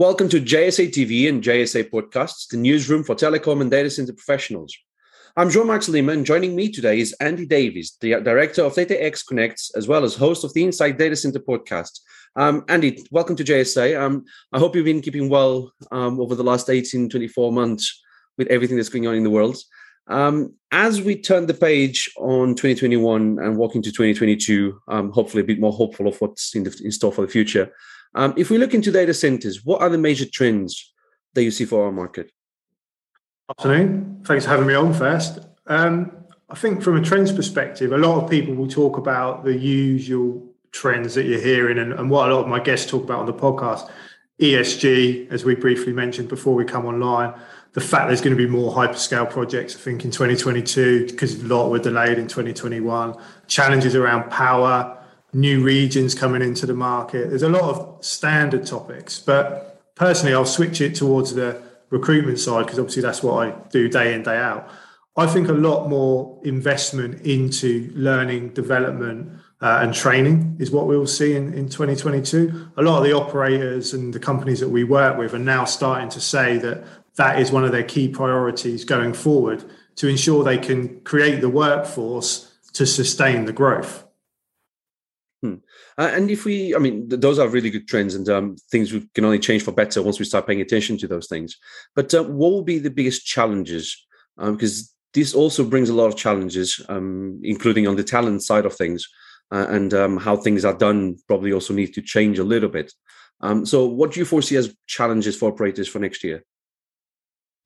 Welcome to JSA TV and JSA Podcasts, the newsroom for telecom and data center professionals. I'm João Marques Lima, and joining me today is Andy Davis, the director of DataX Connects, as well as host of the Inside Data Center podcast. Um, Andy, welcome to JSA. Um, I hope you've been keeping well um, over the last 18, 24 months with everything that's going on in the world. Um, as we turn the page on 2021 and walk into 2022, um, hopefully a bit more hopeful of what's in, the, in store for the future, um, if we look into data centers, what are the major trends that you see for our market? Afternoon. Thanks for having me on first. Um, I think from a trends perspective, a lot of people will talk about the usual trends that you're hearing and, and what a lot of my guests talk about on the podcast. ESG, as we briefly mentioned before we come online, the fact there's going to be more hyperscale projects, I think, in 2022 because a lot were delayed in 2021. Challenges around power, new regions coming into the market. There's a lot of standard topics, but personally, I'll switch it towards the recruitment side because obviously that's what I do day in, day out. I think a lot more investment into learning, development, uh, and training is what we'll see in, in 2022. A lot of the operators and the companies that we work with are now starting to say that that is one of their key priorities going forward to ensure they can create the workforce to sustain the growth. Uh, and if we, I mean, th- those are really good trends, and um, things we can only change for better once we start paying attention to those things. But uh, what will be the biggest challenges? Um, because this also brings a lot of challenges, um, including on the talent side of things, uh, and um, how things are done probably also need to change a little bit. Um, so, what do you foresee as challenges for operators for next year?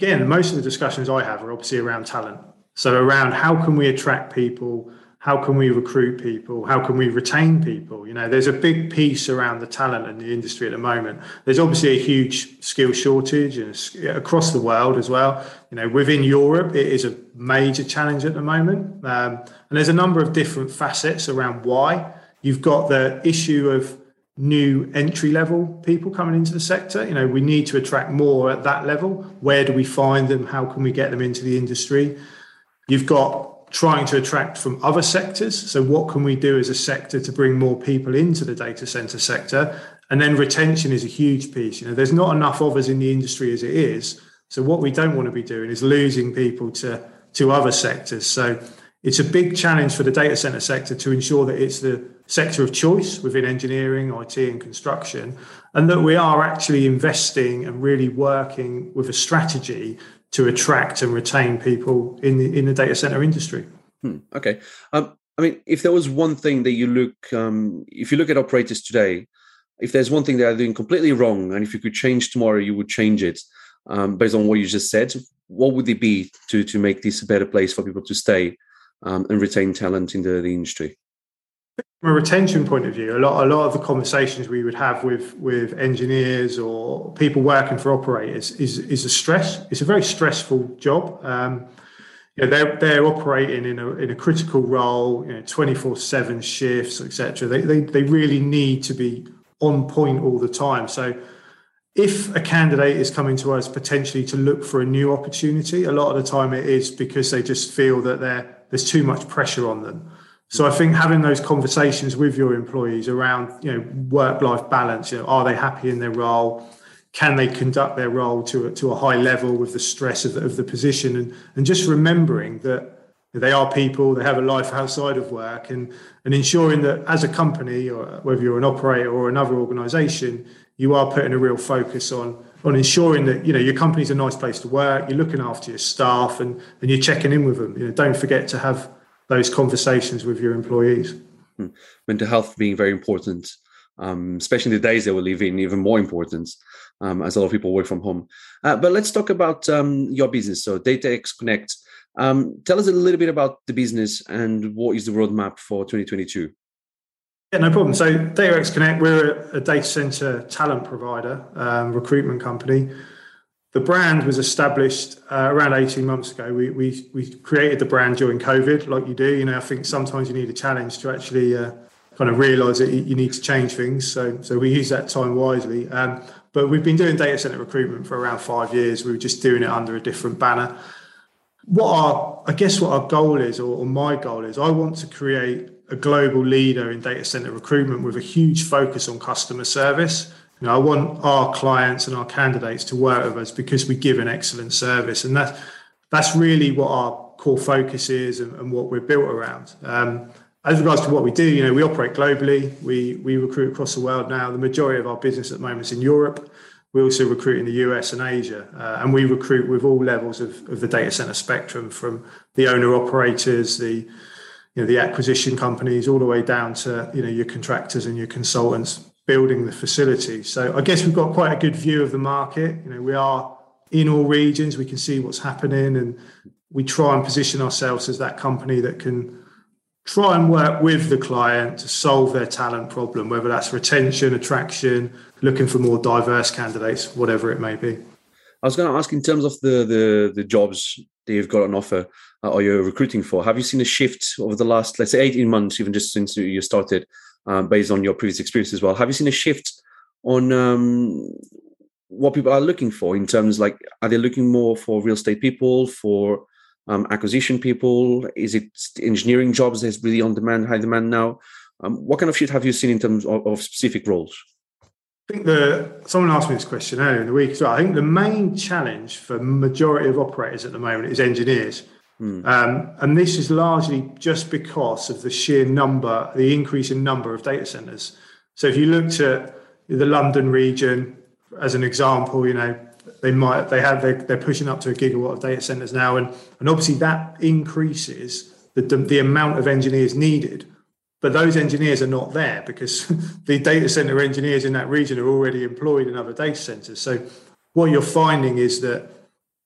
Again, most of the discussions I have are obviously around talent. So, around how can we attract people how can we recruit people? How can we retain people? You know there's a big piece around the talent in the industry at the moment. There's obviously a huge skill shortage across the world as well. You know within europe it is a major challenge at the moment. Um, and there's a number of different facets around why. You've got the issue of new entry level people coming into the sector. You know we need to attract more at that level. Where do we find them? How can we get them into the industry? You've got trying to attract from other sectors. So, what can we do as a sector to bring more people into the data center sector? And then retention is a huge piece. You know, there's not enough of us in the industry as it is. So, what we don't want to be doing is losing people to to other sectors. So, it's a big challenge for the data center sector to ensure that it's the sector of choice within engineering, IT, and construction, and that we are actually investing and really working with a strategy to attract and retain people in the in the data center industry. Hmm, okay, um, I mean, if there was one thing that you look, um, if you look at operators today, if there's one thing they are doing completely wrong, and if you could change tomorrow, you would change it um, based on what you just said. What would it be to to make this a better place for people to stay um, and retain talent in the, the industry? From a retention point of view, a lot a lot of the conversations we would have with with engineers or people working for operators is is a stress. It's a very stressful job. Um, they're they're operating in a in a critical role, you know, twenty four seven shifts, etc. They, they they really need to be on point all the time. So if a candidate is coming to us potentially to look for a new opportunity, a lot of the time it is because they just feel that there's too much pressure on them. So I think having those conversations with your employees around, you know, work-life balance, you know, are they happy in their role? Can they conduct their role to a, to a high level with the stress of the, of the position? And, and just remembering that they are people, they have a life outside of work and, and ensuring that as a company, or whether you're an operator or another organization, you are putting a real focus on on ensuring that you know your company's a nice place to work, you're looking after your staff and, and you're checking in with them. You know, don't forget to have those conversations with your employees. Hmm. Mental health being very important, um, especially in the days that we live in, even more important um, as a lot of people work from home. Uh, but let's talk about um, your business. So, DataX Connect. Um, tell us a little bit about the business and what is the roadmap for 2022. Yeah, no problem. So, DataX Connect, we're a, a data center talent provider, um, recruitment company the brand was established uh, around 18 months ago. We, we, we created the brand during COVID, like you do. You know, I think sometimes you need a challenge to actually uh, kind of realize that you need to change things. So, so we use that time wisely. Um, but we've been doing data center recruitment for around five years. We were just doing it under a different banner. What our, I guess, what our goal is, or, or my goal is, I want to create a global leader in data center recruitment with a huge focus on customer service You know, I want our clients and our candidates to work with us because we give an excellent service, and that's that's really what our core focus is and, and what we're built around. Um, as regards to what we do, you know, we operate globally. We we recruit across the world now. The majority of our business at the moment is in Europe. We also recruit in the US and Asia, uh, and we recruit with all levels of, of the data center spectrum, from the owner operators, the you know the acquisition companies, all the way down to you know your contractors and your consultants building the facility. So I guess we've got quite a good view of the market. You know, we are in all regions. We can see what's happening, and we try and position ourselves as that company that can try and work with the client to solve their talent problem, whether that's retention, attraction, looking for more diverse candidates, whatever it may be. I was going to ask in terms of the the, the jobs that you've got on offer uh, or you're recruiting for, have you seen a shift over the last, let's say, 18 months, even just since you started, um, based on your previous experience as well? Have you seen a shift on um, what people are looking for in terms like, are they looking more for real estate people, for um, acquisition people? Is it engineering jobs that's really on demand, high demand now? Um, what kind of shift have you seen in terms of, of specific roles? I think the someone asked me this question earlier in the week as well. I think the main challenge for majority of operators at the moment is engineers, mm. um, and this is largely just because of the sheer number, the increase in number of data centers. So if you looked at the London region as an example, you know they might they have they're, they're pushing up to a gigawatt of data centers now, and and obviously that increases the the amount of engineers needed. But those engineers are not there because the data center engineers in that region are already employed in other data centers. So what you're finding is that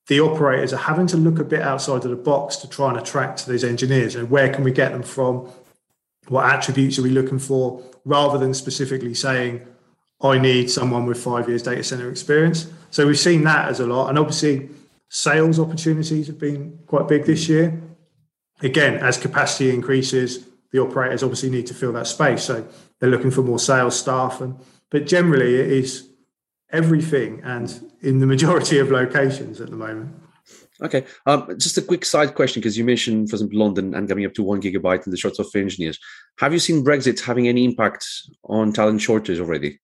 the operators are having to look a bit outside of the box to try and attract those engineers. And where can we get them from? What attributes are we looking for? Rather than specifically saying, I need someone with five years data center experience. So we've seen that as a lot. And obviously, sales opportunities have been quite big this year. Again, as capacity increases, the operators obviously need to fill that space. So they're looking for more sales staff. And but generally it is everything and in the majority of locations at the moment. Okay. Um, just a quick side question because you mentioned, for example, London and coming up to one gigabyte in the shorts of engineers. Have you seen Brexit having any impact on talent shortage already?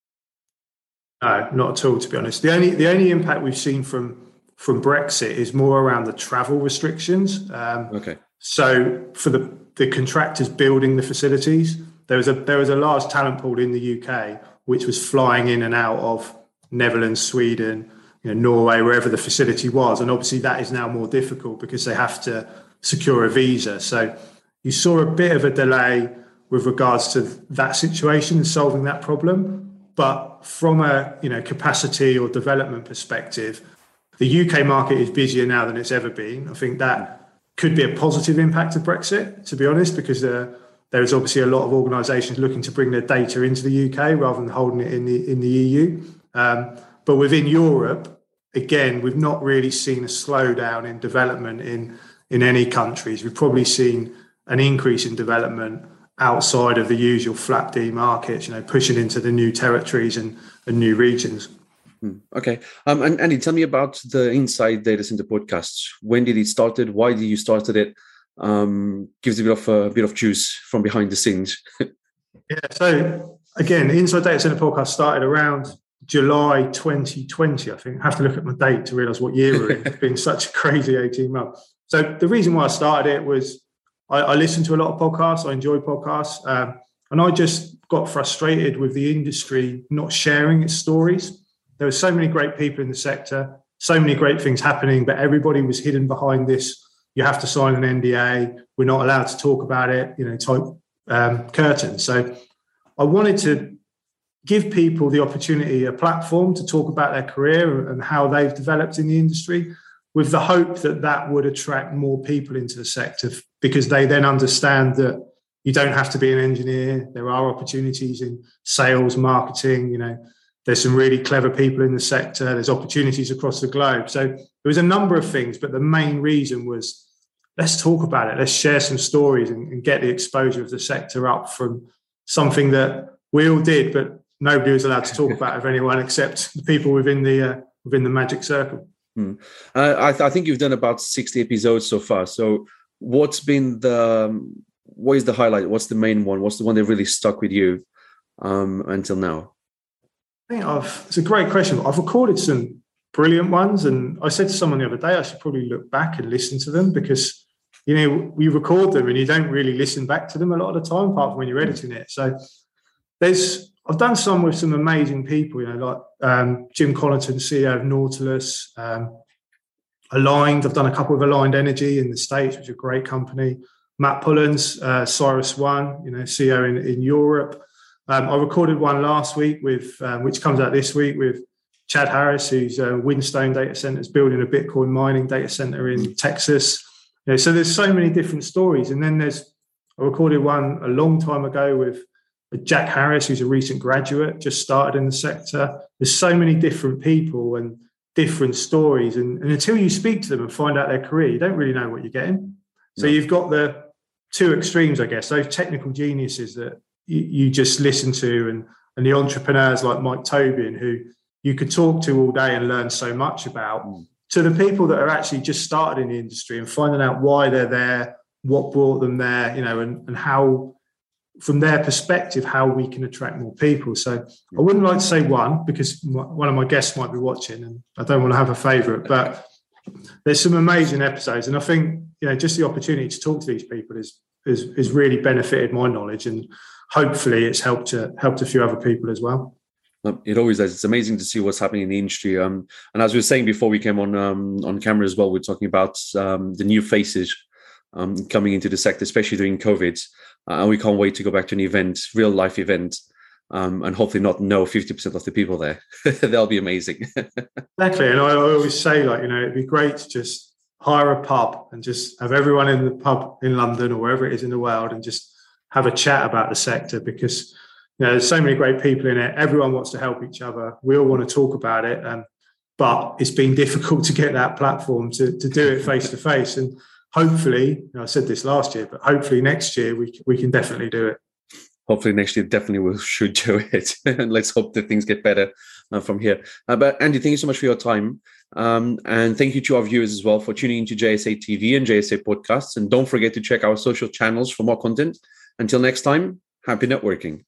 No, not at all. To be honest, the only the only impact we've seen from from Brexit is more around the travel restrictions. Um, okay. So for the the contractors building the facilities. There was a there was a large talent pool in the UK which was flying in and out of Netherlands, Sweden, you know, Norway, wherever the facility was, and obviously that is now more difficult because they have to secure a visa. So you saw a bit of a delay with regards to that situation and solving that problem. But from a you know capacity or development perspective, the UK market is busier now than it's ever been. I think that could be a positive impact of Brexit, to be honest, because uh, there is obviously a lot of organisations looking to bring their data into the UK rather than holding it in the in the EU. Um, but within Europe, again, we've not really seen a slowdown in development in in any countries. We've probably seen an increase in development outside of the usual FLAP-D markets, you know, pushing into the new territories and, and new regions. Hmm, okay. Um, and Andy, tell me about the Inside Data Center podcast. When did it started? Why did you started it? Um, gives a bit of a bit of juice from behind the scenes. yeah. So again, Inside Data Center podcast started around July 2020. I think I have to look at my date to realize what year we're in. It's been such a crazy 18 months. So the reason why I started it was I, I listen to a lot of podcasts. I enjoy podcasts. Um, and I just got frustrated with the industry not sharing its stories. There were so many great people in the sector, so many great things happening, but everybody was hidden behind this. You have to sign an NDA. We're not allowed to talk about it, you know, type um, curtain. So I wanted to give people the opportunity, a platform to talk about their career and how they've developed in the industry with the hope that that would attract more people into the sector because they then understand that you don't have to be an engineer. There are opportunities in sales, marketing, you know, there's some really clever people in the sector. There's opportunities across the globe. So there was a number of things, but the main reason was let's talk about it. Let's share some stories and, and get the exposure of the sector up from something that we all did, but nobody was allowed to talk about of anyone except the people within the uh, within the magic circle. Hmm. Uh, I, th- I, think you've done about 60 episodes so far. So what's been the um, what is the highlight? What's the main one? What's the one that really stuck with you um, until now? I think I've, it's a great question. I've recorded some brilliant ones. And I said to someone the other day, I should probably look back and listen to them because, you know, we record them and you don't really listen back to them a lot of the time, apart from when you're editing it. So there's, I've done some with some amazing people, you know, like um, Jim Connaughton, CEO of Nautilus, um, Aligned. I've done a couple of Aligned Energy in the States, which is a great company. Matt Pullens, uh, CyrusOne, you know, CEO in, in Europe. Um, I recorded one last week with, um, which comes out this week with Chad Harris, who's uh, Whinstone Data Centers building a Bitcoin mining data center in Texas. You know, so there's so many different stories. And then there's, I recorded one a long time ago with Jack Harris, who's a recent graduate, just started in the sector. There's so many different people and different stories. And, and until you speak to them and find out their career, you don't really know what you're getting. So no. you've got the two extremes, I guess, those technical geniuses that you, you just listen to and, and the entrepreneurs like Mike Tobin, who you could talk to all day and learn so much about, mm. to the people that are actually just started in the industry and finding out why they're there, what brought them there, you know, and, and how, from their perspective, how we can attract more people. So I wouldn't like to say one because one of my guests might be watching and I don't want to have a favorite, but there's some amazing episodes. And I think, you know, just the opportunity to talk to these people is, is, is really benefited my knowledge and hopefully it's helped to helped a few other people as well. It always does. It's amazing to see what's happening in the industry. Um, and as we were saying before we came on um, on camera as well, we're talking about um, the new faces um, coming into the sector, especially during COVID. Uh, and we can't wait to go back to an event, real life event, um, and hopefully not know 50% of the people there. That'll be amazing. exactly. And I always say, like, you know, it'd be great to just hire a pub and just have everyone in the pub in London or wherever it is in the world and just have a chat about the sector because you know, there's so many great people in it. Everyone wants to help each other. We all want to talk about it. Um, but it's been difficult to get that platform to, to do it face to face. And hopefully, I said this last year, but hopefully next year we, we can definitely do it. Hopefully next year definitely we should do it. and let's hope that things get better uh, from here. Uh, but Andy, thank you so much for your time. Um, and thank you to our viewers as well for tuning into JSA TV and JSA podcasts. And don't forget to check our social channels for more content. Until next time, happy networking